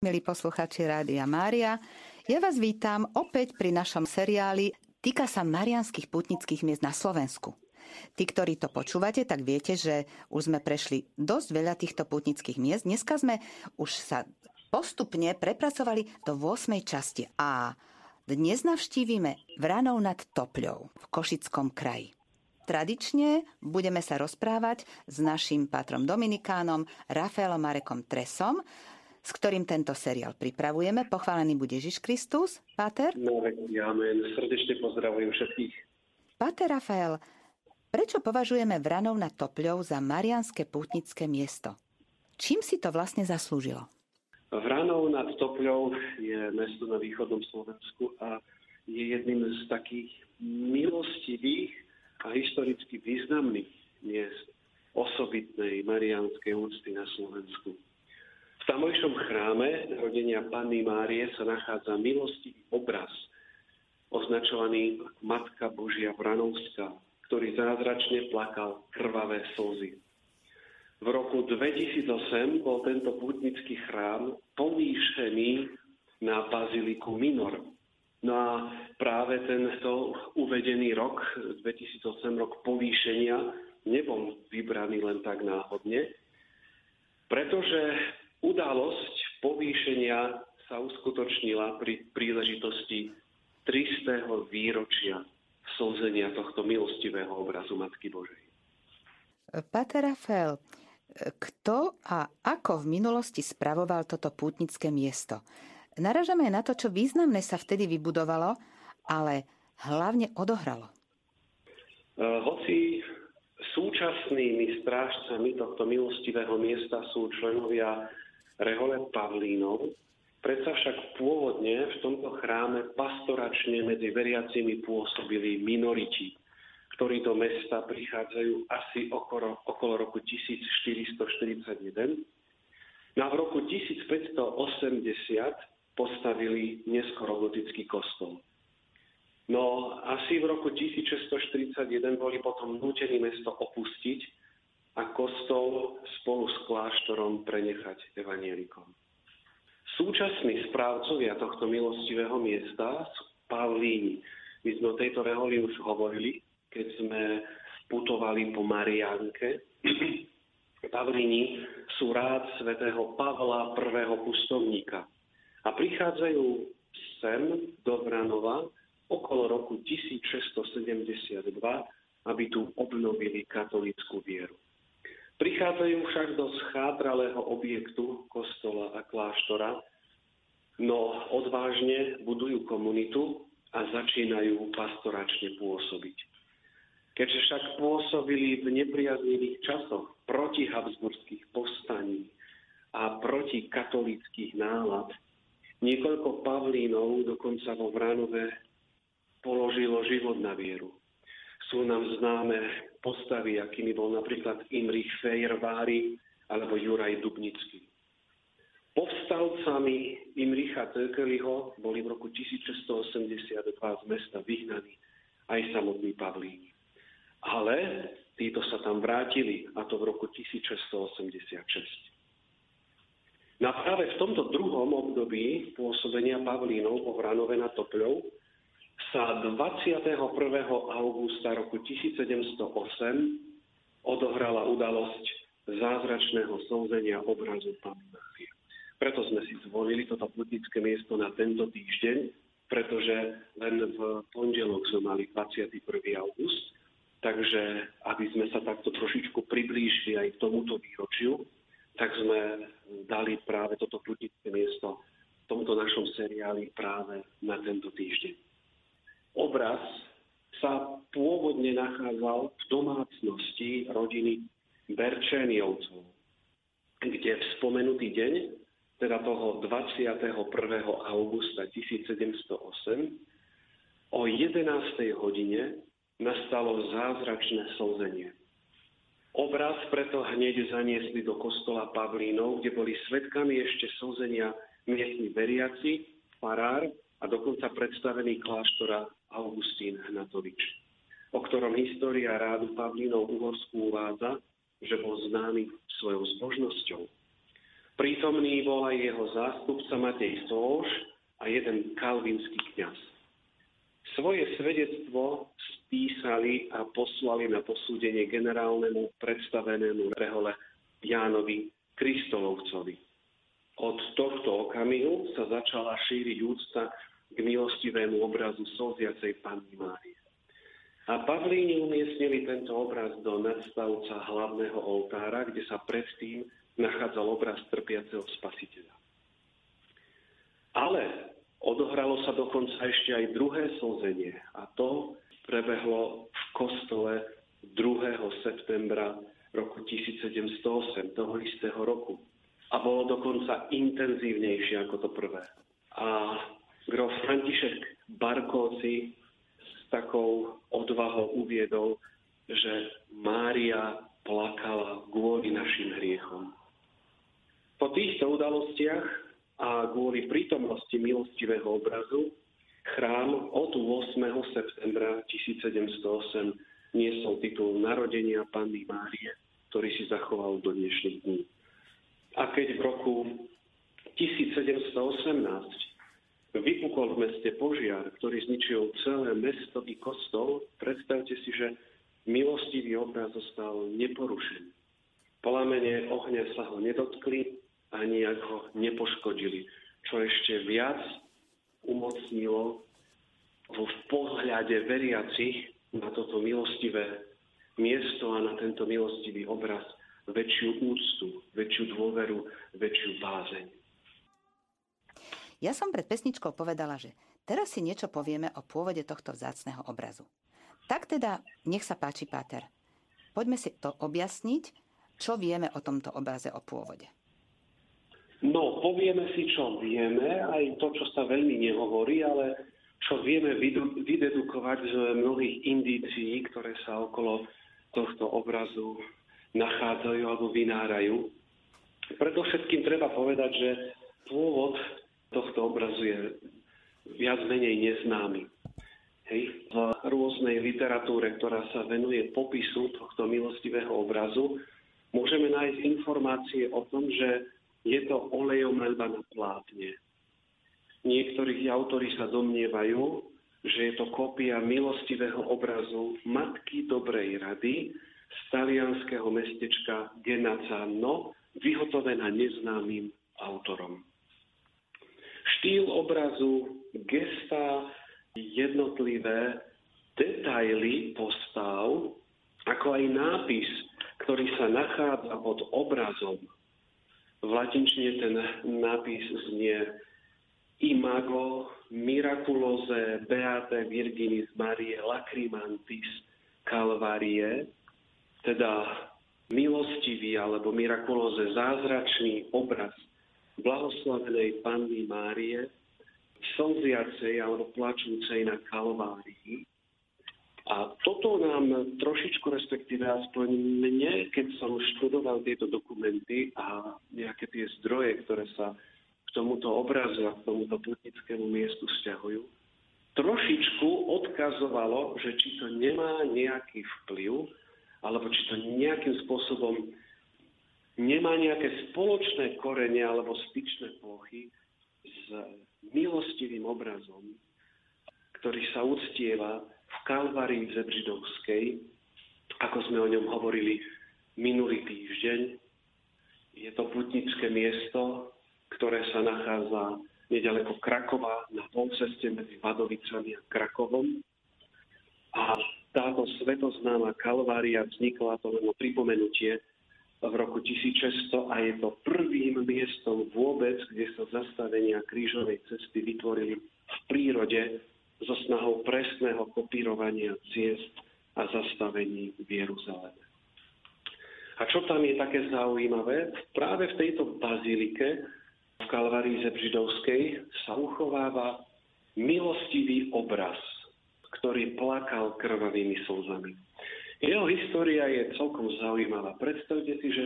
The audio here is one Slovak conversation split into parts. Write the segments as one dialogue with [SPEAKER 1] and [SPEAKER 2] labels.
[SPEAKER 1] Milí posluchači Rádia Mária, ja vás vítam opäť pri našom seriáli Týka sa marianských putnických miest na Slovensku. Tí, ktorí to počúvate, tak viete, že už sme prešli dosť veľa týchto putnických miest. Dneska sme už sa postupne prepracovali do 8. časti a dnes navštívime Vranov nad Topľou v Košickom kraji. Tradične budeme sa rozprávať s našim patrom Dominikánom Rafaelom Marekom Tresom, s ktorým tento seriál pripravujeme. Pochválený bude Ježiš Kristus, Páter.
[SPEAKER 2] No, amen. Srdečne pozdravujem všetkých.
[SPEAKER 1] Páter Rafael, prečo považujeme Vranov nad Topľou za marianské pútnické miesto? Čím si to vlastne zaslúžilo?
[SPEAKER 2] Vranov nad Topľou je mesto na východnom Slovensku a je jedným z takých milostivých a historicky významných miest osobitnej marianskej úcty na Slovensku. V tamojšom chráme rodenia Panny Márie sa nachádza milostivý obraz, označovaný Matka Božia Vranovská, ktorý zázračne plakal krvavé slzy. V roku 2008 bol tento pútnický chrám povýšený na baziliku Minor. No a práve tento uvedený rok, 2008 rok povýšenia, nebol vybraný len tak náhodne, pretože Udalosť povýšenia sa uskutočnila pri príležitosti 300. výročia slzenia tohto milostivého obrazu Matky Božej.
[SPEAKER 1] Pater Rafael, kto a ako v minulosti spravoval toto pútnické miesto? Naražame na to, čo významné sa vtedy vybudovalo, ale hlavne odohralo. E,
[SPEAKER 2] hoci súčasnými strážcami tohto milostivého miesta sú členovia rehole Pavlínov, predsa však pôvodne v tomto chráme pastoračne medzi veriacimi pôsobili minoriti, ktorí do mesta prichádzajú asi okolo, okolo roku 1441. No a v roku 1580 postavili neskoro gotický kostol. No asi v roku 1641 boli potom nútení mesto opustiť a kostol spolu s kláštorom prenechať evanielikom. Súčasní správcovia tohto milostivého miesta sú Pavlíni. My sme o tejto reholi už hovorili, keď sme putovali po Mariánke. Pavlíni sú rád svätého Pavla I. pustovníka. A prichádzajú sem do Vranova okolo roku 1672, aby tu obnovili katolickú vieru. Prichádzajú však do schátralého objektu kostola a kláštora, no odvážne budujú komunitu a začínajú pastoračne pôsobiť. Keďže však pôsobili v nepriaznivých časoch proti habsburských povstaní a proti katolických nálad, niekoľko Pavlínov dokonca vo Vránove položilo život na vieru. Sú nám známe postavy, akými bol napríklad Imrich Fejrvári alebo Juraj Dubnický. Povstalcami Imricha Tekeliho boli v roku 1682 z mesta vyhnaní aj samotní Pavlíni. Ale títo sa tam vrátili, a to v roku 1686. No a práve v tomto druhom období pôsobenia Pavlínov po Vranove na Topľou sa 21. augusta roku 1708 odohrala udalosť zázračného slzenia obrazu Panny Márie. Preto sme si zvolili toto putnické miesto na tento týždeň, pretože len v pondelok sme mali 21. august, takže aby sme sa takto trošičku priblížili aj k tomuto výročiu, tak sme dali práve toto putnické miesto v tomto našom seriáli práve na tento týždeň. Obraz sa pôvodne nachádzal v domácnosti rodiny Berčeniovcov, kde v spomenutý deň, teda toho 21. augusta 1708, o 11. hodine nastalo zázračné slzenie. Obraz preto hneď zaniesli do kostola Pavlínov, kde boli svetkami ešte slzenia miestni veriaci, farár a dokonca predstavený kláštora Augustín Hnatovič, o ktorom história rádu Pavlínov Uhorsku uvádza, že bol známy svojou zbožnosťou. Prítomný bol aj jeho zástupca Matej Sóš a jeden kalvinský kňaz. Svoje svedectvo spísali a poslali na posúdenie generálnemu predstavenému rehole Jánovi Kristolovcovi. Od tohto okamihu sa začala šíriť úcta k milostivému obrazu slziacej Panny Márie. A Pavlíni umiestnili tento obraz do nadstavca hlavného oltára, kde sa predtým nachádzal obraz trpiaceho spasiteľa. Ale odohralo sa dokonca ešte aj druhé slzenie a to prebehlo v kostole 2. septembra roku 1708, toho istého roku. A bolo dokonca intenzívnejšie ako to prvé. A grof František Barkóci takou odvahou uviedol, že Mária plakala kvôli našim hriechom. Po týchto udalostiach a kvôli prítomnosti milostivého obrazu chrám od 8. septembra 1708 niesol titul narodenia Panny Márie, ktorý si zachoval do dnešných dní. A keď v roku 1718 vypukol v meste požiar, ktorý zničil celé mesto i kostol, predstavte si, že milostivý obraz zostal neporušený. Plamene ohňa sa ho nedotkli a nijak ho nepoškodili, čo ešte viac umocnilo vo pohľade veriacich na toto milostivé miesto a na tento milostivý obraz väčšiu úctu, väčšiu dôveru, väčšiu bázeň.
[SPEAKER 1] Ja som pred pesničkou povedala, že teraz si niečo povieme o pôvode tohto vzácného obrazu. Tak teda, nech sa páči, Páter. Poďme si to objasniť, čo vieme o tomto obraze o pôvode.
[SPEAKER 2] No, povieme si, čo vieme, aj to, čo sa veľmi nehovorí, ale čo vieme vydedukovať z mnohých indícií, ktoré sa okolo tohto obrazu nachádzajú alebo vynárajú. Predovšetkým treba povedať, že pôvod tohto obrazu je viac menej neznámy. Hej. V rôznej literatúre, ktorá sa venuje popisu tohto milostivého obrazu, môžeme nájsť informácie o tom, že je to olejomelba na plátne. Niektorí autori sa domnievajú, že je to kópia milostivého obrazu Matky Dobrej Rady z talianského mestečka Genazzano, vyhotovená neznámym autorom. Štýl obrazu, gesta, jednotlivé detaily postav, ako aj nápis, ktorý sa nachádza pod obrazom. V latinčine ten nápis znie Imago miraculose beate virginis Marie lacrimantis calvarie, teda milostivý alebo mirakulóze zázračný obraz blahoslavenej Panny Márie, slziacej alebo plačúcej na Kalvárii. A toto nám trošičku, respektíve aspoň mne, keď som študoval tieto dokumenty a nejaké tie zdroje, ktoré sa k tomuto obrazu a k tomuto putnickému miestu vzťahujú, trošičku odkazovalo, že či to nemá nejaký vplyv, alebo či to nejakým spôsobom nemá nejaké spoločné korene alebo styčné plochy s milostivým obrazom, ktorý sa uctieva v Kalvárii Zebřidovskej, ako sme o ňom hovorili minulý týždeň. Je to putnické miesto, ktoré sa nachádza nedaleko Krakova na polceste medzi Vadovicami a Krakovom. A táto svetoznáma Kalvária vznikla, to len pripomenutie, v roku 1600 a je to prvým miestom vôbec, kde sa zastavenia krížovej cesty vytvorili v prírode so snahou presného kopírovania ciest a zastavení v Jeruzaleme. A čo tam je také zaujímavé? Práve v tejto bazilike v Kalvarii Zebžidovskej sa uchováva milostivý obraz, ktorý plakal krvavými slzami. Jeho história je celkom zaujímavá. Predstavte si, že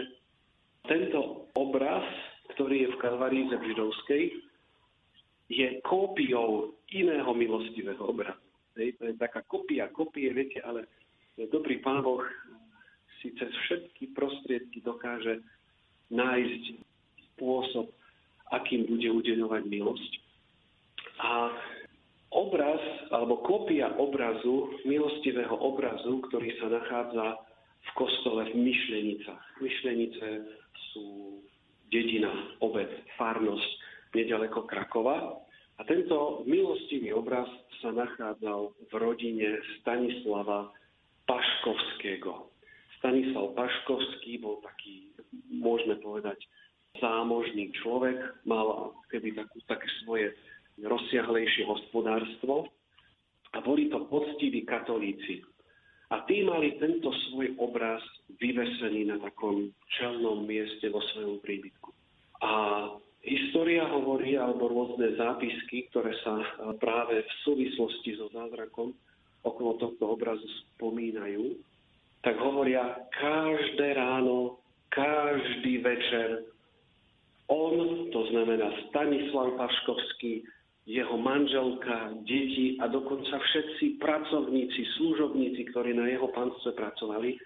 [SPEAKER 2] tento obraz, ktorý je v Kalvarii Židovskej, je kópiou iného milostivého obrazu. Hej, to je taká kopia kopie, viete, ale dobrý pán Boh si cez všetky prostriedky dokáže nájsť spôsob, akým bude udeľovať milosť. A obraz alebo kopia obrazu, milostivého obrazu, ktorý sa nachádza v kostole v Myšlenicach. Myšlenice sú dedina, obec, farnosť nedaleko Krakova. A tento milostivý obraz sa nachádzal v rodine Stanislava Paškovského. Stanislav Paškovský bol taký, môžeme povedať, zámožný človek, mal keby takú, také svoje rozsiahlejšie hospodárstvo a boli to poctiví katolíci. A tí mali tento svoj obraz vyvesený na takom čelnom mieste vo svojom príbytku. A história hovorí, alebo rôzne zápisky, ktoré sa práve v súvislosti so zázrakom okolo tohto obrazu spomínajú, tak hovoria, každé ráno, každý večer on, to znamená Stanislav Paškovský, jeho manželka, deti a dokonca všetci pracovníci, služobníci, ktorí na jeho panstve pracovali,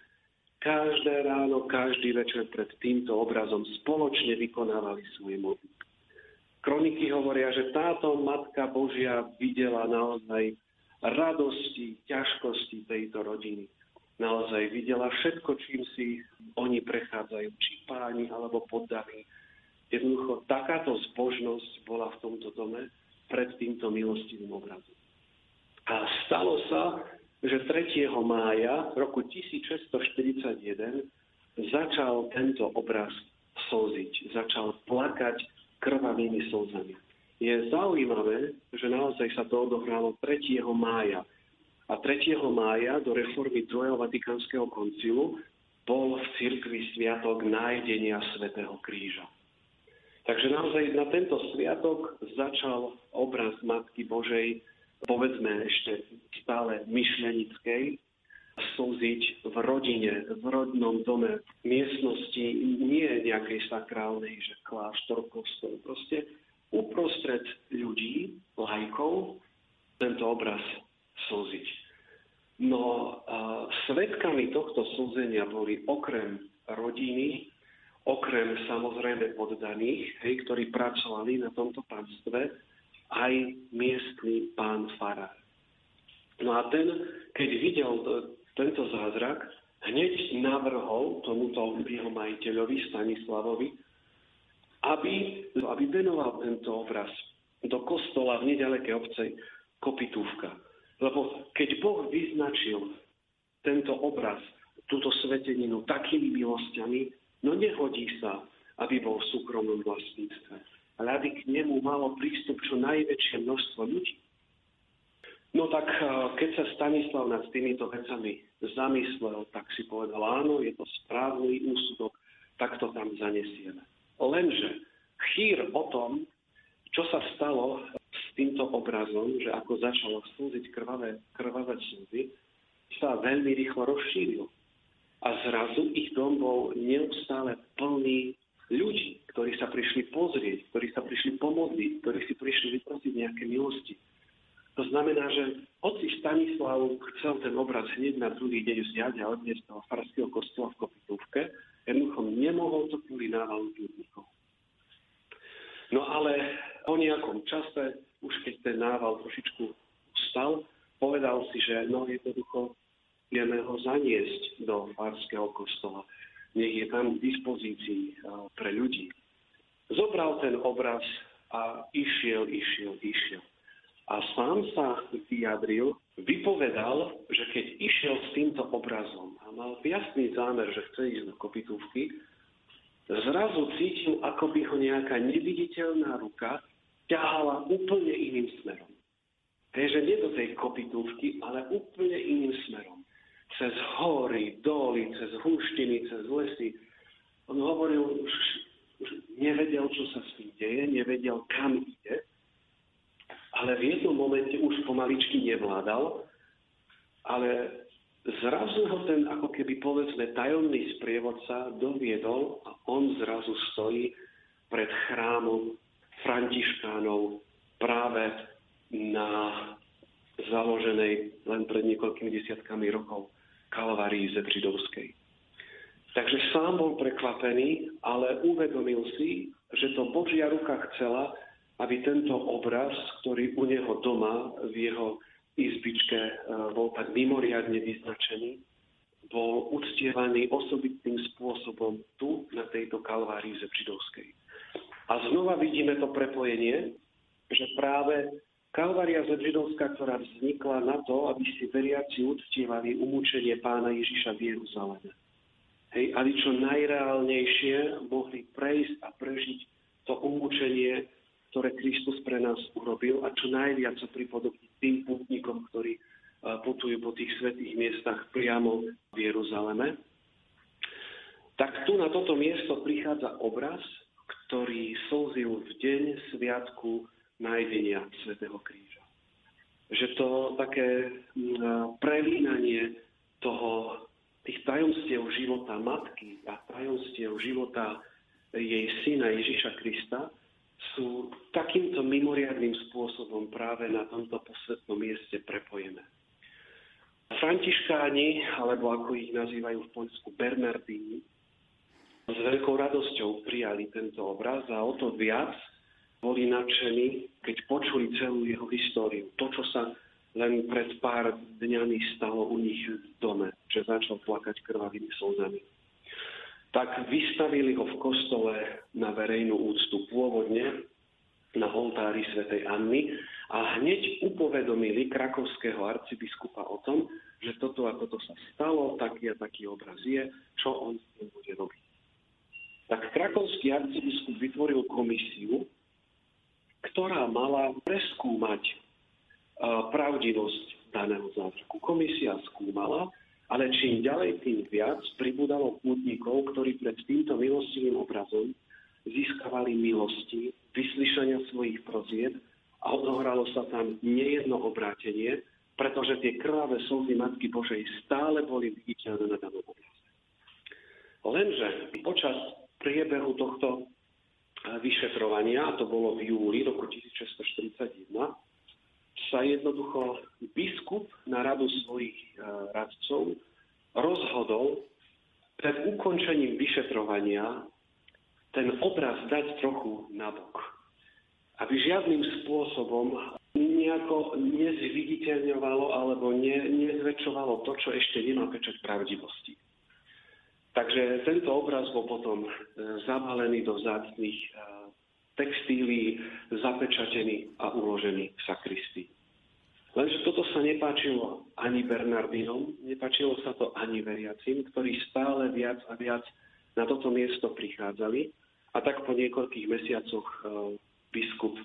[SPEAKER 2] každé ráno, každý večer pred týmto obrazom spoločne vykonávali svoje modlitby. Kroniky hovoria, že táto Matka Božia videla naozaj radosti, ťažkosti tejto rodiny. Naozaj videla všetko, čím si oni prechádzajú, či páni alebo poddaní. Jednoducho takáto zbožnosť bola v tomto dome, pred týmto milostivým obrazom. A stalo sa, že 3. mája roku 1641 začal tento obraz slziť, začal plakať krvavými slzami. Je zaujímavé, že naozaj sa to odohralo 3. mája. A 3. mája do reformy druhého Vatikánskeho koncilu bol v cirkvi sviatok nájdenia svätého kríža. Takže naozaj na tento sviatok začal obraz Matky Božej, povedzme ešte stále myšlenickej, slziť v rodine, v rodnom dome, v miestnosti, nie nejakej sakrálnej, že kláštor, kostol, proste uprostred ľudí, lajkov, tento obraz slziť. No a svetkami tohto slzenia boli okrem rodiny okrem samozrejme poddaných, hej, ktorí pracovali na tomto pánstve, aj miestný pán Farár. No a ten, keď videl tento zázrak, hneď navrhol tomuto jeho majiteľovi Stanislavovi, aby, aby venoval tento obraz do kostola v nedalekej obce Kopitúvka. Lebo keď Boh vyznačil tento obraz, túto sveteninu takými milosťami, No nehodí sa, aby bol v súkromnom vlastníctve, ale aby k nemu malo prístup čo najväčšie množstvo ľudí. No tak eh, keď sa Stanislav nad týmito vecami zamyslel, tak si povedal, áno, je to správny úsudok, tak to tam zanesieme. Lenže chýr o tom, čo sa stalo s týmto obrazom, že ako začalo slúziť krvavé, krvavé slzy, sa veľmi rýchlo rozšíril. A zrazu ich dom bol neustále plný ľudí, ktorí sa prišli pozrieť, ktorí sa prišli pomodliť, ktorí si prišli vyprosiť nejaké milosti. To znamená, že hoci Stanislav chcel ten obraz hneď na druhý deň vziať a odniesť toho farského kostola v Kopitúvke, jednoducho nemohol to kvôli návalu ľudníkov. No ale po nejakom čase, už keď ten nával trošičku stal, povedal si, že no jednoducho vieme ho zaniesť do Farského kostola. Nech je tam k dispozícii pre ľudí. Zobral ten obraz a išiel, išiel, išiel. A sám sa vyjadril, vypovedal, že keď išiel s týmto obrazom a mal jasný zámer, že chce ísť do kopitúvky, zrazu cítil, ako by ho nejaká neviditeľná ruka ťahala úplne iným smerom. Takže nie do tej kopitúvky, ale úplne iným smerom cez hory, doly, cez húštiny, cez lesy. On hovoril, už, už nevedel, čo sa s tým deje, nevedel, kam ide, ale v jednom momente už pomaličky nevládal, ale zrazu ho ten, ako keby povedzme, tajomný sprievodca doviedol a on zrazu stojí pred chrámom františkánov práve na založenej len pred niekoľkými desiatkami rokov Kalvárii Zetridovskej. Takže sám bol prekvapený, ale uvedomil si, že to Božia ruka chcela, aby tento obraz, ktorý u neho doma v jeho izbičke e, bol tak mimoriadne vyznačený, bol uctievaný osobitným spôsobom tu, na tejto kalvárii Zebžidovskej. A znova vidíme to prepojenie, že práve Kalvária Zebžidovská, ktorá vznikla na to, aby si veriaci uctievali umúčenie pána Ježiša v Jeruzaleme. Hej, aby čo najreálnejšie mohli prejsť a prežiť to umúčenie, ktoré Kristus pre nás urobil a čo najviac sa pripodobniť tým putníkom, ktorí putujú po tých svetých miestach priamo v Jeruzaleme. Tak tu na toto miesto prichádza obraz, ktorý slzil v deň sviatku nájdenia Svetého kríža. Že to také prelínanie toho, tých tajomstiev života matky a tajomstiev života jej syna Ježiša Krista sú takýmto mimoriadným spôsobom práve na tomto posvetnom mieste prepojené. Františkáni, alebo ako ich nazývajú v Poľsku Bernardíni, s veľkou radosťou prijali tento obraz a o to viac boli nadšení, keď počuli celú jeho históriu. To, čo sa len pred pár dňami stalo u nich v dome, že začal plakať krvavými slzami. Tak vystavili ho v kostole na verejnú úctu pôvodne na oltári svätej Anny a hneď upovedomili krakovského arcibiskupa o tom, že toto a toto sa stalo, taký a taký obraz je, čo on s tým bude robiť. Tak krakovský arcibiskup vytvoril komisiu, ktorá mala preskúmať uh, pravdivosť daného zázraku. Komisia skúmala, ale čím ďalej, tým viac pribudalo pútnikov, ktorí pred týmto milostivým obrazom získavali milosti, vyslyšania svojich prozieb a odohralo sa tam nejedno obrátenie, pretože tie krvavé slzy Matky Božej stále boli viditeľné na danom obraze. Lenže počas priebehu tohto vyšetrovania, a to bolo v júli roku 1641, sa jednoducho biskup na radu svojich radcov rozhodol pred ukončením vyšetrovania ten obraz dať trochu nabok. Aby žiadnym spôsobom nejako nezviditeľňovalo alebo ne, nezväčšovalo to, čo ešte nemá pečať pravdivosti. Takže tento obraz bol potom e, zabalený do zácných e, textílií, zapečatený a uložený v sakristii. Lenže toto sa nepáčilo ani Bernardinom, nepáčilo sa to ani veriacim, ktorí stále viac a viac na toto miesto prichádzali a tak po niekoľkých mesiacoch e, biskup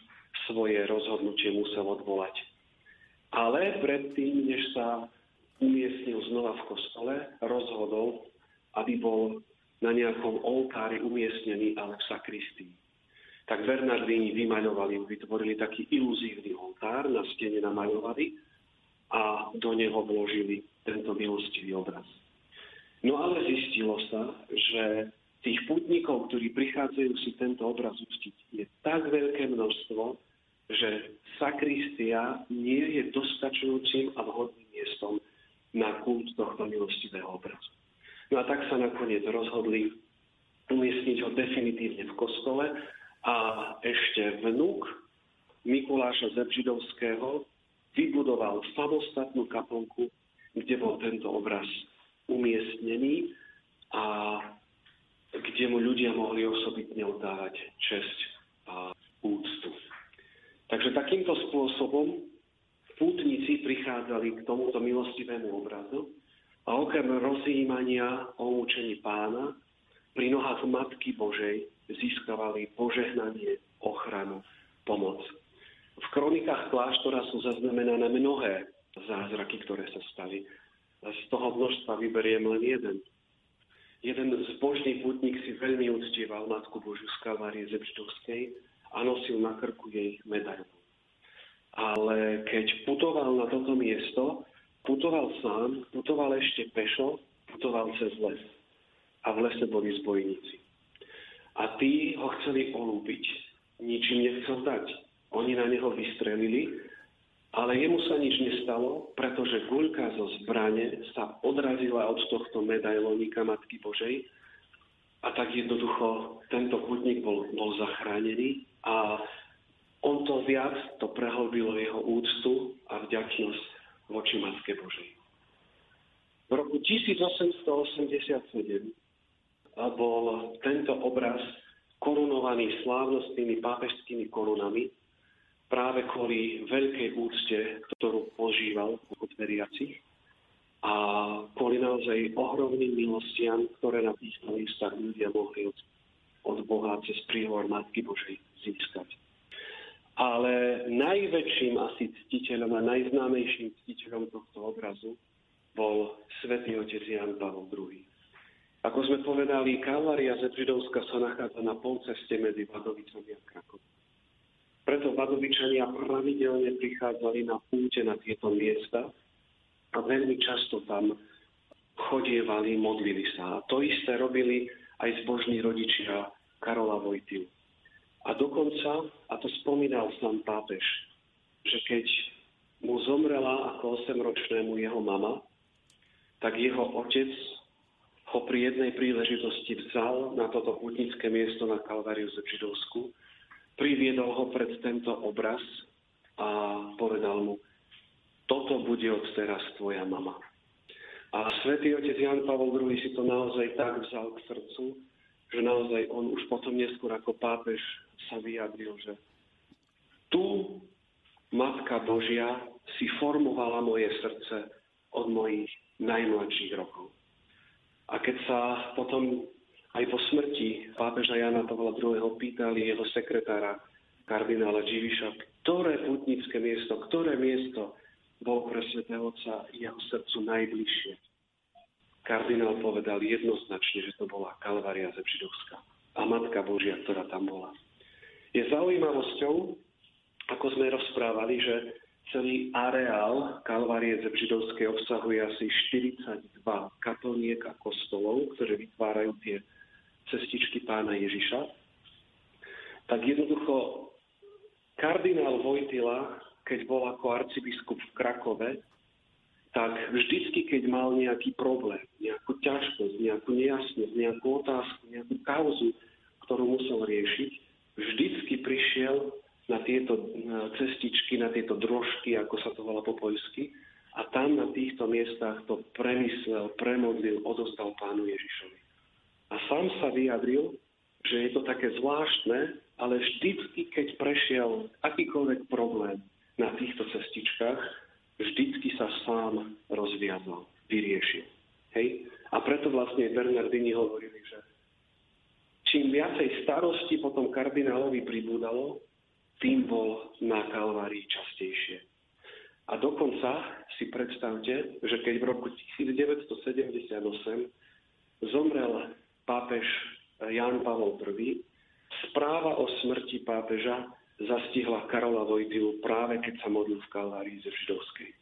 [SPEAKER 2] svoje rozhodnutie musel odvolať. Ale predtým, než sa umiestnil znova v kostole, rozhodol aby bol na nejakom oltári umiestnený, ale v sakristii. Tak Bernardini vymaľovali, vytvorili taký iluzívny oltár, na stene namaľovali a do neho vložili tento milostivý obraz. No ale zistilo sa, že tých putníkov, ktorí prichádzajú si tento obraz ustiť, je tak veľké množstvo, že sakristia nie je dostačujúcim a vhodným miestom na kult tohto milostivého obrazu. No a tak sa nakoniec rozhodli umiestniť ho definitívne v kostole a ešte vnúk Mikuláša Zebžidovského vybudoval samostatnú kaplnku, kde bol tento obraz umiestnený a kde mu ľudia mohli osobitne oddávať česť a úctu. Takže takýmto spôsobom pútnici prichádzali k tomuto milostivému obrazu a okrem rozjímania o učení pána, pri nohách Matky Božej získavali požehnanie, ochranu, pomoc. V kronikách kláštora sú zaznamenané mnohé zázraky, ktoré sa stali. Z toho množstva vyberiem len jeden. Jeden zbožný putník si veľmi uctieval Matku Božiu z Kalvárie Zebštovskej a nosil na krku jej medailu. Ale keď putoval na toto miesto, Putoval sám, putoval ešte pešo, putoval cez les. A v lese boli zbojníci. A tí ho chceli olúbiť. Ničím nechcel dať. Oni na neho vystrelili, ale jemu sa nič nestalo, pretože guľka zo zbrane sa odrazila od tohto medailónika Matky Božej a tak jednoducho tento putník bol, bol zachránený a on to viac to prehlbilo jeho úctu a vďačnosť voči Matke Božej. V roku 1887 bol tento obraz korunovaný slávnostnými pápežskými korunami práve kvôli veľkej úcte, ktorú požíval od veriacich a kvôli naozaj ohromným milostiam, ktoré na týchto miestach ľudia mohli od, od Boha cez príhovor Matky Božej získať. Ale najväčším asi ctiteľom a najznámejším ctiteľom tohto obrazu bol svätý otec Jan Pavel II. Ako sme povedali, Kalvária Zebžidovska sa nachádza na polceste medzi Vadovicami a Krakom. Preto Vadovičania pravidelne prichádzali na púte na tieto miesta a veľmi často tam chodievali, modlili sa. A to isté robili aj zbožní rodičia Karola Vojtil. A dokonca, a to spomínal sám pápež, že keď mu zomrela ako 8-ročnému jeho mama, tak jeho otec ho pri jednej príležitosti vzal na toto putnické miesto na Kalváriu ze Židovsku, priviedol ho pred tento obraz a povedal mu, toto bude od teraz tvoja mama. A svätý otec Jan Pavel II si to naozaj tak vzal k srdcu, že naozaj on už potom neskôr ako pápež sa vyjadril, že tu Matka Božia si formovala moje srdce od mojich najmladších rokov. A keď sa potom aj po smrti pápeža Jana Pavla II. pýtali jeho sekretára kardinála Dživiša, ktoré putnické miesto, ktoré miesto bol pre svätého Otca jeho srdcu najbližšie. Kardinál povedal jednoznačne, že to bola Kalvária Zebžidovská a Matka Božia, ktorá tam bola. Je zaujímavosťou, ako sme rozprávali, že celý areál Kalvárie Zebžidovskej obsahuje asi 42 katoniek a kostolov, ktoré vytvárajú tie cestičky pána Ježiša. Tak jednoducho kardinál Vojtila keď bol ako arcibiskup v Krakove, tak vždycky, keď mal nejaký problém, nejakú ťažkosť, nejakú nejasnosť, nejakú otázku, nejakú kauzu, ktorú musel riešiť, prišiel na tieto cestičky, na tieto drožky, ako sa to volá po poľsky, a tam na týchto miestach to premyslel, premodlil, odostal pánu Ježišovi. A sám sa vyjadril, že je to také zvláštne, ale vždycky, keď prešiel akýkoľvek problém, na týchto cestičkách vždycky sa sám rozviazal, vyriešil. Hej? A preto vlastne Bernardini hovorili, že čím viacej starosti potom kardinálovi pribúdalo, tým bol na Kalvárii častejšie. A dokonca si predstavte, že keď v roku 1978 zomrel pápež Jan Pavel I, správa o smrti pápeža zastihla Karola Vojtilu práve keď sa modlil v Kalvárii ze Židovskej.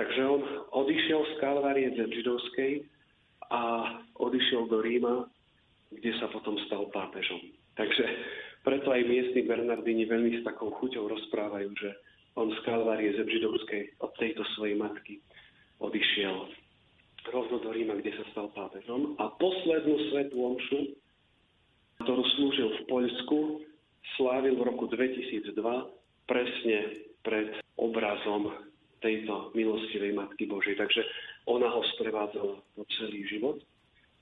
[SPEAKER 2] Takže on odišiel z Kalvárie ze Židovskej a odišiel do Ríma, kde sa potom stal pápežom. Takže preto aj miestni Bernardini veľmi s takou chuťou rozprávajú, že on z Kalvárie ze Židovskej od tejto svojej matky odišiel rovno do Ríma, kde sa stal pápežom. A poslednú svetú omšu, ktorú slúžil v Poľsku, slávil v roku 2002 presne pred obrazom tejto milostivej Matky Božej. Takže ona ho sprevádzala po celý život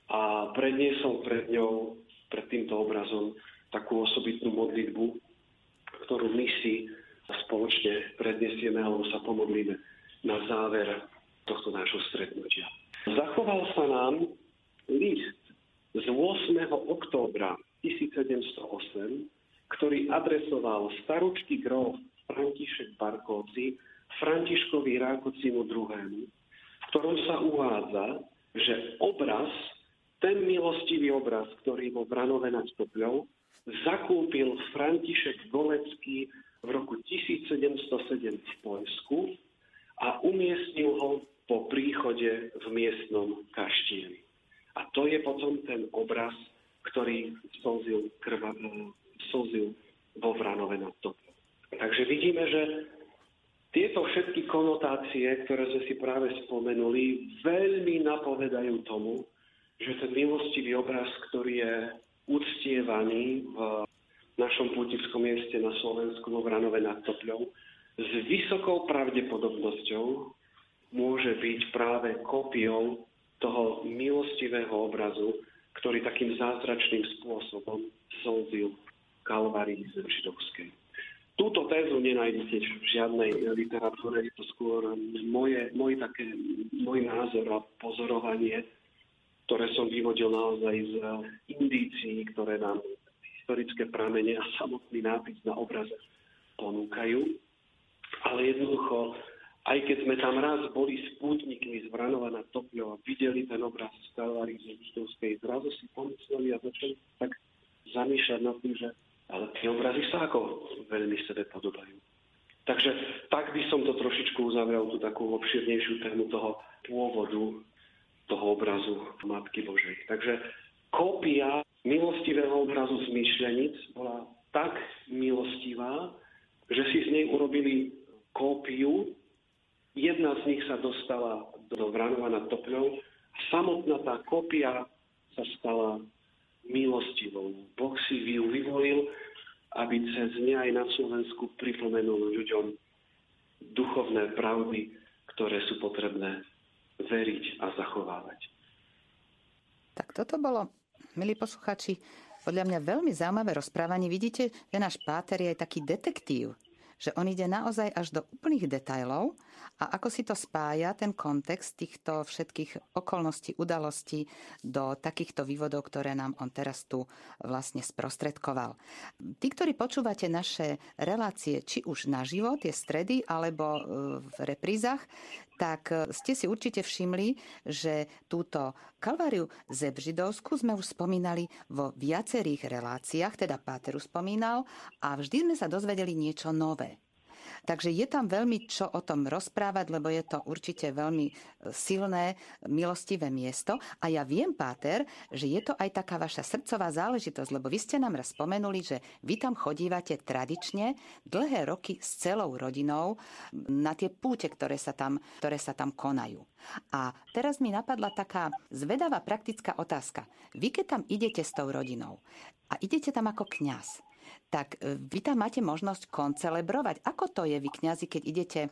[SPEAKER 2] a predniesol pred ňou, pred týmto obrazom, takú osobitnú modlitbu, ktorú my si spoločne predniesieme alebo sa pomodlíme na záver tohto nášho stretnutia. Zachoval sa nám list z 8. októbra 1708, ktorý adresoval staručký grof František Barkovci Františkovi Rákocimu II., v ktorom sa uvádza, že obraz, ten milostivý obraz, ktorý bol Branove nad Stopľou, zakúpil František Golecký v roku 1707 v Poľsku a umiestnil ho po príchode v miestnom kaštieli. A to je potom ten obraz, ktorý slzil krva, slzil vo Vranove nad Topľou. Takže vidíme, že tieto všetky konotácie, ktoré sme si práve spomenuli, veľmi napovedajú tomu, že ten milostivý obraz, ktorý je uctievaný v našom putivskom mieste na Slovensku vo Vranove nad Topľou, s vysokou pravdepodobnosťou môže byť práve kópiou toho milostivého obrazu, ktorý takým zázračným spôsobom slzil Kalvárii židovskej. Túto tézu nenájdete v žiadnej literatúre, je to skôr moje, môj, také, môj názor a pozorovanie, ktoré som vyvodil naozaj z indícií, ktoré nám historické pramene a samotný nápis na obraze ponúkajú. Ale jednoducho aj keď sme tam raz boli spútnikmi z Vranova na a videli ten obraz z Kalvári z Lištovskej, zrazu si pomysleli a začali tak zamýšľať nad tým, že ale tie obrazy sa ako veľmi sebe podobajú. Takže tak by som to trošičku uzavrel, tú takú obširnejšiu tému toho pôvodu toho obrazu Matky Božej. Takže kópia milostivého obrazu z myšľanic bola tak milostivá, že si z nej urobili kópiu Jedna z nich sa dostala do Vranova nad Topľou a samotná tá kopia sa stala milostivou. Boh si ju vyvolil, aby cez ne aj na Slovensku pripomenul ľuďom duchovné pravdy, ktoré sú potrebné veriť a zachovávať.
[SPEAKER 1] Tak toto bolo, milí posluchači, podľa mňa veľmi zaujímavé rozprávanie. Vidíte, že náš páter je aj taký detektív že on ide naozaj až do úplných detajlov a ako si to spája, ten kontext týchto všetkých okolností, udalostí do takýchto vývodov, ktoré nám on teraz tu vlastne sprostredkoval. Tí, ktorí počúvate naše relácie, či už na život, tie stredy, alebo e, v reprízach, tak e, ste si určite všimli, že túto Kalváriu Zebžidovsku sme už spomínali vo viacerých reláciách, teda Páteru spomínal a vždy sme sa dozvedeli niečo nové. Takže je tam veľmi čo o tom rozprávať, lebo je to určite veľmi e, silné, milostivé miesto. A ja viem, Páter, že je to aj taká vaša srdcová záležitosť, lebo vy ste nám raz spomenuli, že vy tam chodívate tradične dlhé roky s celou rodinou na tie púte, ktoré sa tam, ktoré sa tam konajú. A teraz mi napadla taká zvedavá praktická otázka. Vy keď tam idete s tou rodinou a idete tam ako kňaz, tak e, vy tam máte možnosť koncelebrovať. Ako to je vy, kňazi, keď idete e,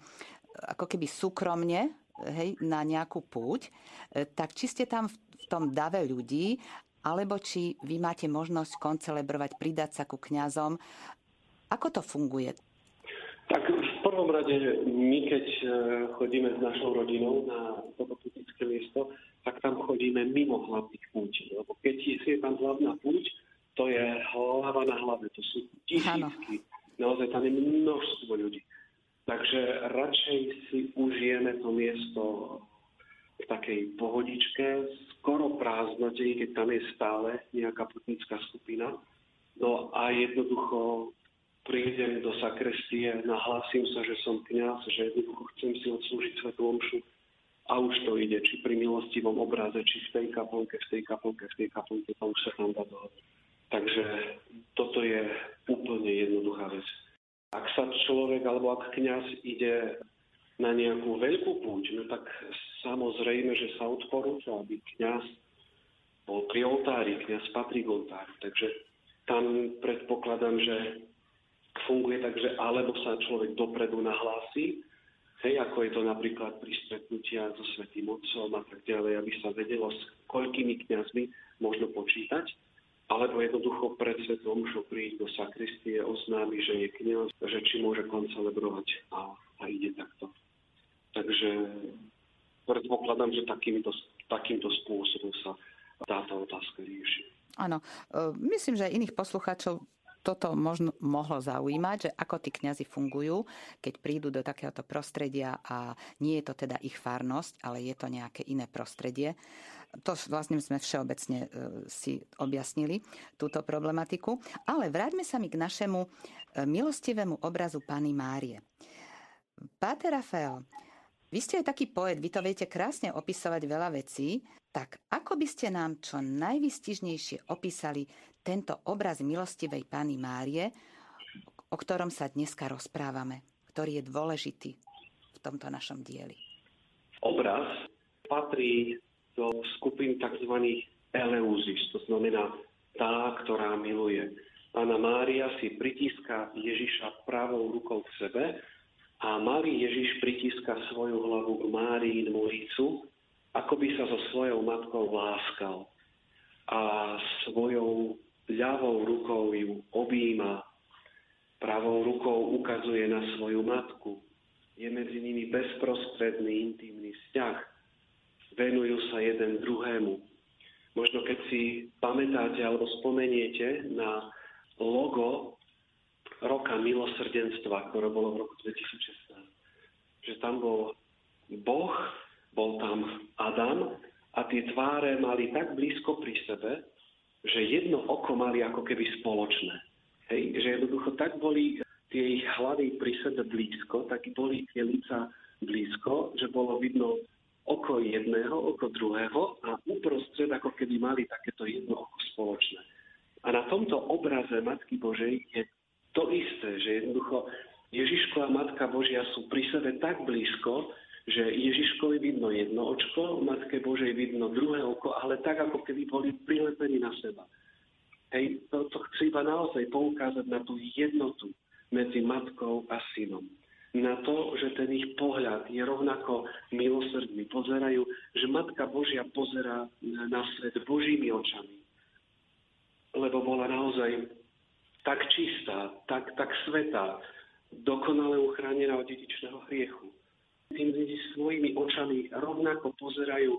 [SPEAKER 1] ako keby súkromne hej, na nejakú púť, e, tak či ste tam v tom dave ľudí, alebo či vy máte možnosť koncelebrovať, pridať sa ku kňazom. Ako to funguje?
[SPEAKER 2] Tak v prvom rade my, keď chodíme s našou rodinou na toto putické miesto, tak tam chodíme mimo hlavných púti. Lebo keď je tam hlavná púť, to je hlava na hlave, to sú tisícky. Naozaj tam je množstvo ľudí. Takže radšej si užijeme to miesto v takej pohodičke, skoro prázdnote, keď tam je stále nejaká putnická skupina. No a jednoducho prídem do sakrestie, nahlásim sa, že som kňaz, že jednoducho chcem si odslúžiť svetú omšu a už to ide, či pri milostivom obraze, či v tej kaplnke, v tej kaplnke, v tej kaplnke, to už sa tam dá dohodnúť. Takže toto je úplne jednoduchá vec. Ak sa človek alebo ak kňaz ide na nejakú veľkú púť, no tak samozrejme, že sa odporúča, aby kňaz bol pri oltári, kňaz patrí k oltáru. Takže tam predpokladám, že funguje tak, že alebo sa človek dopredu nahlási, hej, ako je to napríklad pri stretnutiach so Svetým Otcom a tak ďalej, aby sa vedelo, s koľkými kňazmi možno počítať alebo jednoducho pred svetom šo prísť do sakristie, oznámi, že je kniaz, že či môže koncelebrovať a, a ide takto. Takže predpokladám, že takýmto, takýmto spôsobom sa táto otázka rieši.
[SPEAKER 1] Áno, e, myslím, že aj iných poslucháčov toto možno mohlo zaujímať, že ako tí kňazi fungujú, keď prídu do takéhoto prostredia a nie je to teda ich farnosť, ale je to nejaké iné prostredie. To vlastne sme všeobecne e, si objasnili, túto problematiku. Ale vráťme sa mi k našemu e, milostivému obrazu Pany Márie. Páter Rafael, vy ste aj taký poet, vy to viete krásne opisovať veľa vecí, tak ako by ste nám čo najvystižnejšie opísali tento obraz milostivej Pany Márie, o ktorom sa dneska rozprávame, ktorý je dôležitý v tomto našom dieli?
[SPEAKER 2] Obraz patrí do skupín tzv. eleuzis, to znamená tá, ktorá miluje. Pána Mária si pritíska Ježiša pravou rukou k sebe a malý Ježiš pritíska svoju hlavu k Máriinmu lícu, ako by sa so svojou matkou láskal. A svojou ľavou rukou ju objíma, pravou rukou ukazuje na svoju matku. Je medzi nimi bezprostredný intimný vzťah. Venujú sa jeden druhému. Možno keď si pamätáte alebo spomeniete na logo roka milosrdenstva, ktoré bolo v roku 2016. Že tam bol Boh, bol tam Adam a tie tváre mali tak blízko pri sebe, že jedno oko mali ako keby spoločné. Hej, že jednoducho tak boli tie ich hlavy pri sebe blízko, tak boli tie lica blízko, že bolo vidno oko jedného, oko druhého a uprostred ako keby mali takéto jedno oko spoločné. A na tomto obraze Matky Božej je to isté, že jednoducho Ježiško a Matka Božia sú pri sebe tak blízko, že Ježiškovi vidno jedno očko, Matke Božej vidno druhé oko, ale tak, ako keby boli prilepení na seba. Hej, to, to chce iba naozaj poukázať na tú jednotu medzi matkou a synom. Na to, že ten ich pohľad je rovnako milosrdný. Pozerajú, že Matka Božia pozera na svet Božími očami lebo bola naozaj tak čistá, tak, tak svetá, dokonale uchránená od dedičného hriechu. Tým svojimi očami rovnako pozerajú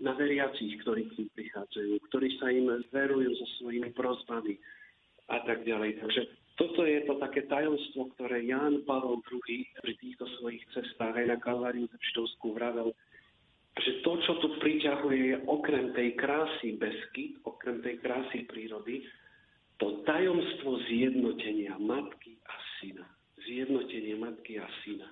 [SPEAKER 2] na veriacich, ktorí k ním prichádzajú, ktorí sa im verujú so svojimi prozbami a tak ďalej. Takže toto je to také tajomstvo, ktoré Ján Pavel II pri týchto svojich cestách aj na Kalváriu Zepštovskú vravel, že to, čo tu priťahuje, je okrem tej krásy besky, okrem tej krásy prírody, to tajomstvo zjednotenia matky a syna. Zjednotenie matky a syna.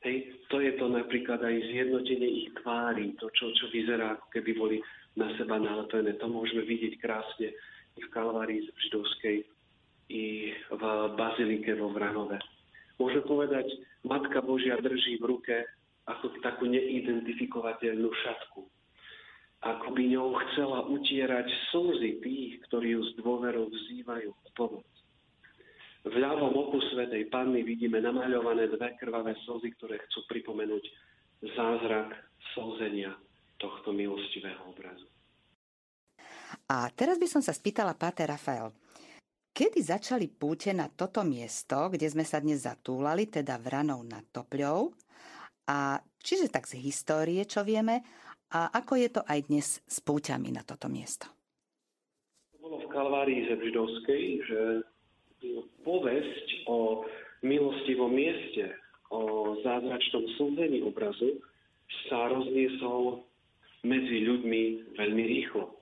[SPEAKER 2] Hej, to je to napríklad aj zjednotenie ich tvári, to, čo, čo vyzerá, ako keby boli na seba nalepené. To môžeme vidieť krásne i v Kalvárii židovskej, i v Bazilike vo Vranove. Môžeme povedať, Matka Božia drží v ruke ako takú neidentifikovateľnú šatku. Ako by ňou chcela utierať slzy tých, ktorí ju s dôverou vzývajú o pomoc. V ľavom oku Svetej Panny vidíme namaľované dve krvavé slzy, ktoré chcú pripomenúť zázrak slzenia tohto milostivého obrazu.
[SPEAKER 1] A teraz by som sa spýtala Páter Rafael. Kedy začali púte na toto miesto, kde sme sa dnes zatúlali, teda Vranou nad Topľou? A čiže tak z histórie, čo vieme, a ako je to aj dnes s púťami na toto miesto?
[SPEAKER 2] To bolo v Kalvárii Zebždovskej, že povesť o milostivom mieste, o zázračnom slzení obrazu sa rozniesol medzi ľuďmi veľmi rýchlo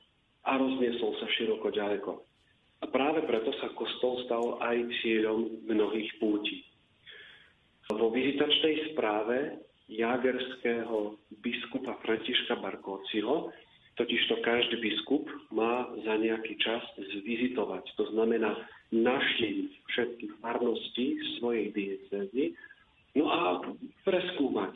[SPEAKER 2] a rozniesol sa široko ďaleko. A práve preto sa kostol stal aj cieľom mnohých púti. Vo vizitačnej správe jagerského biskupa Františka Barkóciho, totižto každý biskup má za nejaký čas zvizitovať. To znamená naštíviť všetky farnosti svojej diecézy, no a preskúmať,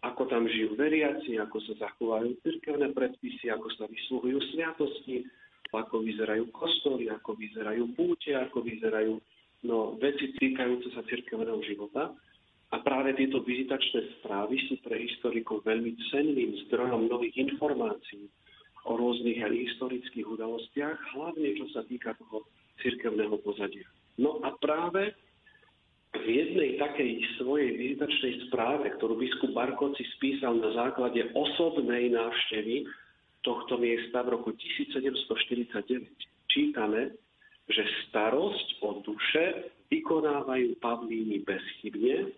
[SPEAKER 2] ako tam žijú veriaci, ako sa zachovajú cirkevné predpisy, ako sa vysluhujú sviatosti, ako vyzerajú kostoly, ako vyzerajú púte, ako vyzerajú no, veci týkajúce sa cirkevného života. A práve tieto vizitačné správy sú pre historikov veľmi cenným zdrojom nových informácií o rôznych aj historických udalostiach, hlavne čo sa týka toho cirkevného pozadia. No a práve v jednej takej svojej vizitačnej správe, ktorú biskup Barkoci spísal na základe osobnej návštevy tohto miesta v roku 1749, čítame, že starosť o duše vykonávajú Pavlíny bezchybne,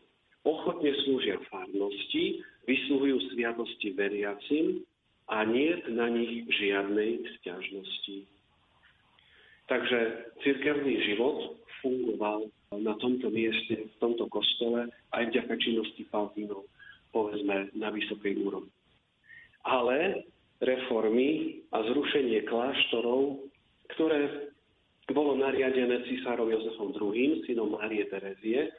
[SPEAKER 2] ochotne slúžia farnosti, vysluhujú sviatosti veriacim a nie na nich žiadnej stiažnosti. Takže cirkevný život fungoval na tomto mieste, v tomto kostole aj vďaka činnosti Faltínov, povedzme, na vysokej úrovni. Ale reformy a zrušenie kláštorov, ktoré bolo nariadené cisárom Jozefom II, synom Márie Terezie,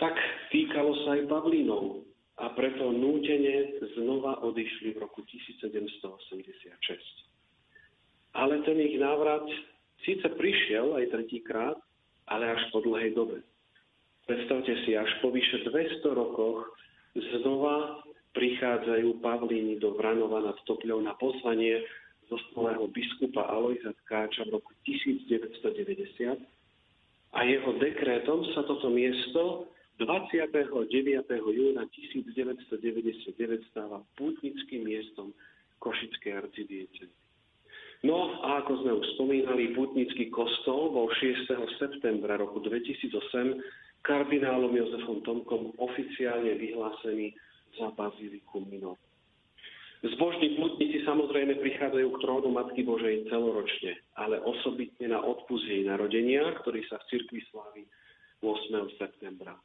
[SPEAKER 2] tak týkalo sa aj Pavlínov a preto nútene znova odišli v roku 1786. ale ten ich návrat síce prišiel aj tretíkrát, ale až po dlhej dobe. Predstavte si, až po vyše 200 rokoch znova prichádzajú Pavlíni do Vranova nad Topľou na pozvanie zosnulého biskupa Alojza Tkáča v roku 1990 a jeho dekrétom sa toto miesto 29. júna 1999 stáva pútnickým miestom Košickej arcidiecezy. No a ako sme už spomínali, putnický kostol bol 6. septembra roku 2008 kardinálom Jozefom Tomkom oficiálne vyhlásený za baziliku Minor. Zbožní putníci samozrejme prichádzajú k trónu Matky Božej celoročne, ale osobitne na odpust jej narodenia, ktorý sa v cirkvi slávi 8. septembra.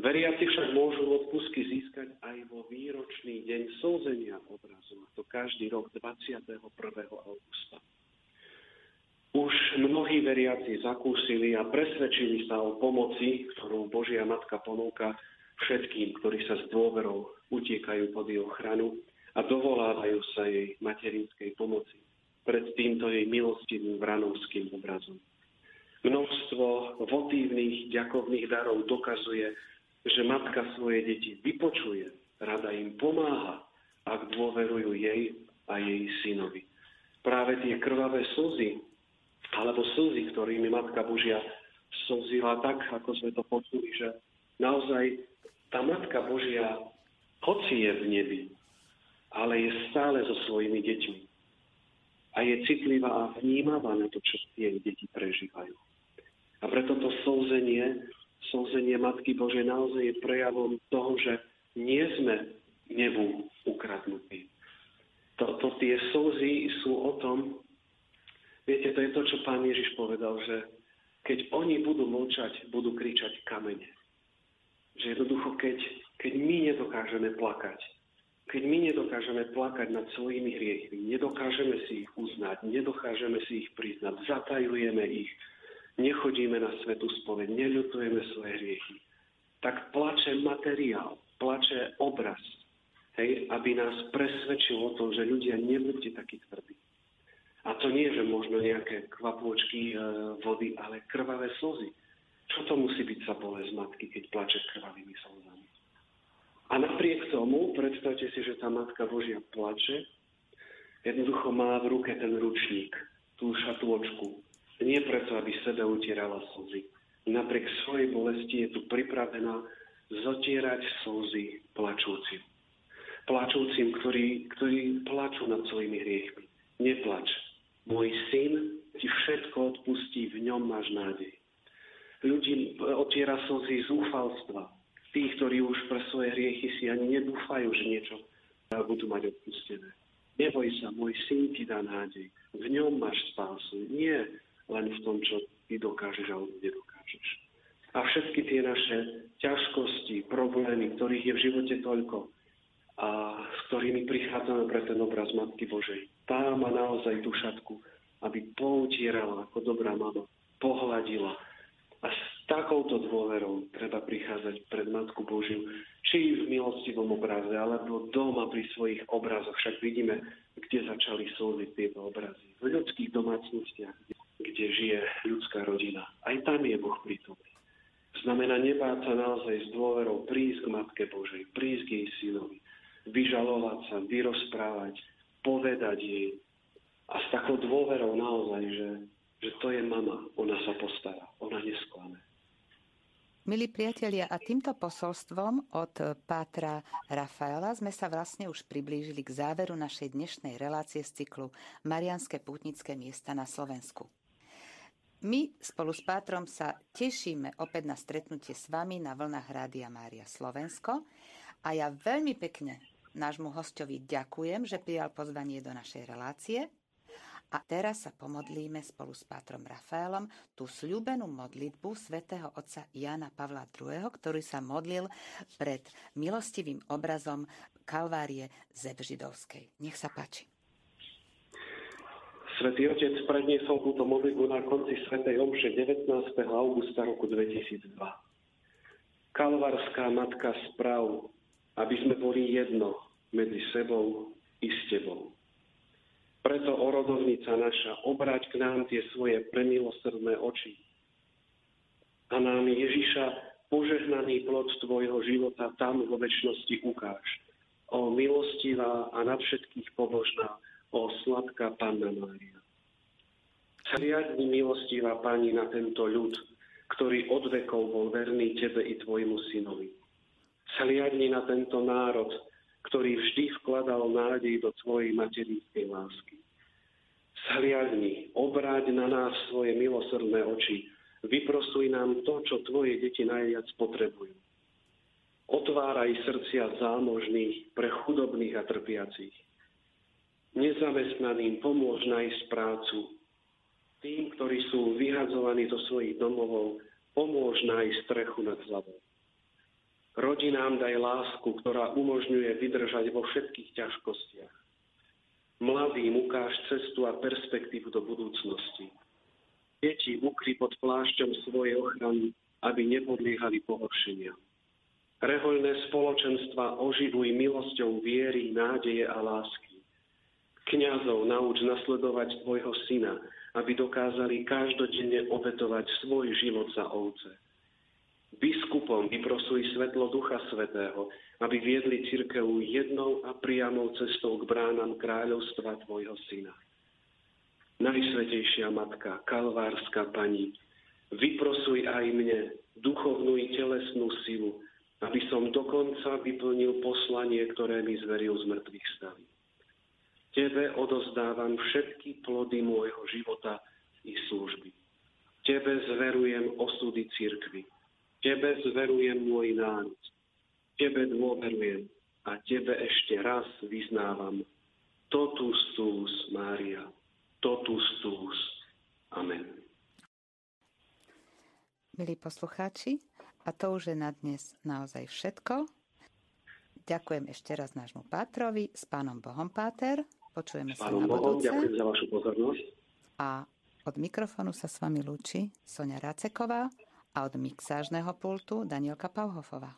[SPEAKER 2] Veriaci však môžu odpusky získať aj vo výročný deň slzenia obrazu, a to každý rok 21. augusta. Už mnohí veriaci zakúsili a presvedčili sa o pomoci, ktorú Božia Matka ponúka všetkým, ktorí sa s dôverou utiekajú pod jej ochranu a dovolávajú sa jej materinskej pomoci pred týmto jej milostivým vranovským obrazom. Množstvo votívnych ďakovných darov dokazuje, že matka svoje deti vypočuje, rada im pomáha, ak dôverujú jej a jej synovi. Práve tie krvavé slzy, alebo slzy, ktorými Matka Božia slzila tak, ako sme to počuli, že naozaj tá Matka Božia, hoci je v nebi, ale je stále so svojimi deťmi. A je citlivá a vnímavá na to, čo tie deti prežívajú. A preto to slzenie slzenie Matky Bože naozaj je prejavom toho, že nie sme nebu ukradnutí. To tie slzy sú o tom, viete, to je to, čo pán Ježiš povedal, že keď oni budú mlčať, budú kričať kamene. Že jednoducho, keď, keď my nedokážeme plakať, keď my nedokážeme plakať nad svojimi hriechmi, nedokážeme si ich uznať, nedokážeme si ich priznať, zatajujeme ich, nechodíme na svetú spoveď, neľutujeme svoje hriechy, tak plače materiál, plače obraz, hej, aby nás presvedčil o tom, že ľudia nebuďte takí tvrdí. A to nie, že možno nejaké kvapôčky e, vody, ale krvavé slzy. Čo to musí byť za bolesť matky, keď plače krvavými slzami? A napriek tomu, predstavte si, že tá Matka Božia plače, jednoducho má v ruke ten ručník, tú šatôčku, nie preto, aby sebe utierala slzy. Napriek svojej bolesti je tu pripravená zotierať slzy plačúcim. Plačúcim, ktorí, ktorí plačú nad svojimi hriechmi. Neplač. Môj syn ti všetko odpustí, v ňom máš nádej. Ľudí otiera slzy zúfalstva. Tých, ktorí už pre svoje hriechy si ani nedúfajú, že niečo budú mať odpustené. Neboj sa, môj syn ti dá nádej. V ňom máš spásu. Nie len v tom, čo ty dokážeš alebo nedokážeš. A všetky tie naše ťažkosti, problémy, ktorých je v živote toľko a s ktorými prichádzame pre ten obraz Matky Božej, tá má naozaj tú šatku, aby poutierala ako dobrá mama, pohľadila. A s takouto dôverou treba prichádzať pred Matku Božiu, či v milostivom obraze, alebo doma pri svojich obrazoch. Však vidíme, kde začali slziť tieto obrazy. V ľudských domácnostiach, kde žije ľudská rodina. Aj tam je Boh prítomný. Znamená nebáť sa naozaj s dôverou prísť k Matke Božej, prísť k jej synovi, vyžalovať sa, vyrozprávať, povedať jej a s takou dôverou naozaj, že, že to je mama, ona sa postará, ona nesklame.
[SPEAKER 1] Milí priatelia, a týmto posolstvom od Pátra Rafaela sme sa vlastne už priblížili k záveru našej dnešnej relácie z cyklu Marianské pútnické miesta na Slovensku. My spolu s Pátrom sa tešíme opäť na stretnutie s vami na vlnách Rádia Mária Slovensko a ja veľmi pekne nášmu hostovi ďakujem, že prijal pozvanie do našej relácie. A teraz sa pomodlíme spolu s Pátrom Rafaelom tú sľúbenú modlitbu svätého otca Jana Pavla II., ktorý sa modlil pred milostivým obrazom Kalvárie Zebžidovskej. Nech sa páči.
[SPEAKER 2] Svetý Otec predniesol túto modlitbu na konci Svetej Omše 19. augusta roku 2002. Kalvarská matka správ, aby sme boli jedno medzi sebou i s Tebou. Preto, orodovnica naša, obrať k nám tie svoje premilosrdné oči a nám Ježiša požehnaný plod tvojho života tam vo väčšnosti ukáž. O milostivá a nad všetkých pobožná, o sladká Panna Mária. Hliadni milostivá Pani na tento ľud, ktorý od vekov bol verný Tebe i Tvojmu synovi. Hliadni na tento národ, ktorý vždy vkladal nádej do Tvojej materinskej lásky. Zhliadni, obráť na nás svoje milosrdné oči, vyprosuj nám to, čo Tvoje deti najviac potrebujú. Otváraj srdcia zámožných pre chudobných a trpiacich. Nezamestnaným pomôž nájsť prácu, tým, ktorí sú vyhadzovaní do svojich domovov, pomôž nájsť strechu nad hlavou. Rodinám daj lásku, ktorá umožňuje vydržať vo všetkých ťažkostiach. Mladým ukáž cestu a perspektívu do budúcnosti. Deti ukry pod plášťom svojej ochrany, aby nepodliehali pohoršenia. Rehoľné spoločenstva oživuj milosťou viery, nádeje a lásky. Kňazov nauč nasledovať tvojho syna, aby dokázali každodenne obetovať svoj život za ovce. Biskupom vyprosuj svetlo Ducha Svetého, aby viedli církev jednou a priamou cestou k bránam kráľovstva Tvojho Syna. Najsvetejšia Matka, Kalvárska Pani, vyprosuj aj mne duchovnú i telesnú silu, aby som dokonca vyplnil poslanie, ktoré mi zveril z mŕtvych staví. Tebe odozdávam všetky plody môjho života i služby. Tebe zverujem osudy církvy. Tebe zverujem môj národ. Tebe dôverujem a Tebe ešte raz vyznávam. Totus tus, Mária. Totus tus. Amen.
[SPEAKER 1] Milí poslucháči, a to už je na dnes naozaj všetko. Ďakujem ešte raz nášmu Pátrovi, s pánom Bohom Páter. Počujeme sa na
[SPEAKER 2] Bohom, budúce. Ďakujem za vašu pozornosť.
[SPEAKER 1] A od mikrofónu sa s vami lúči Sonia Raceková a od mixážneho pultu Danielka Pauhofová.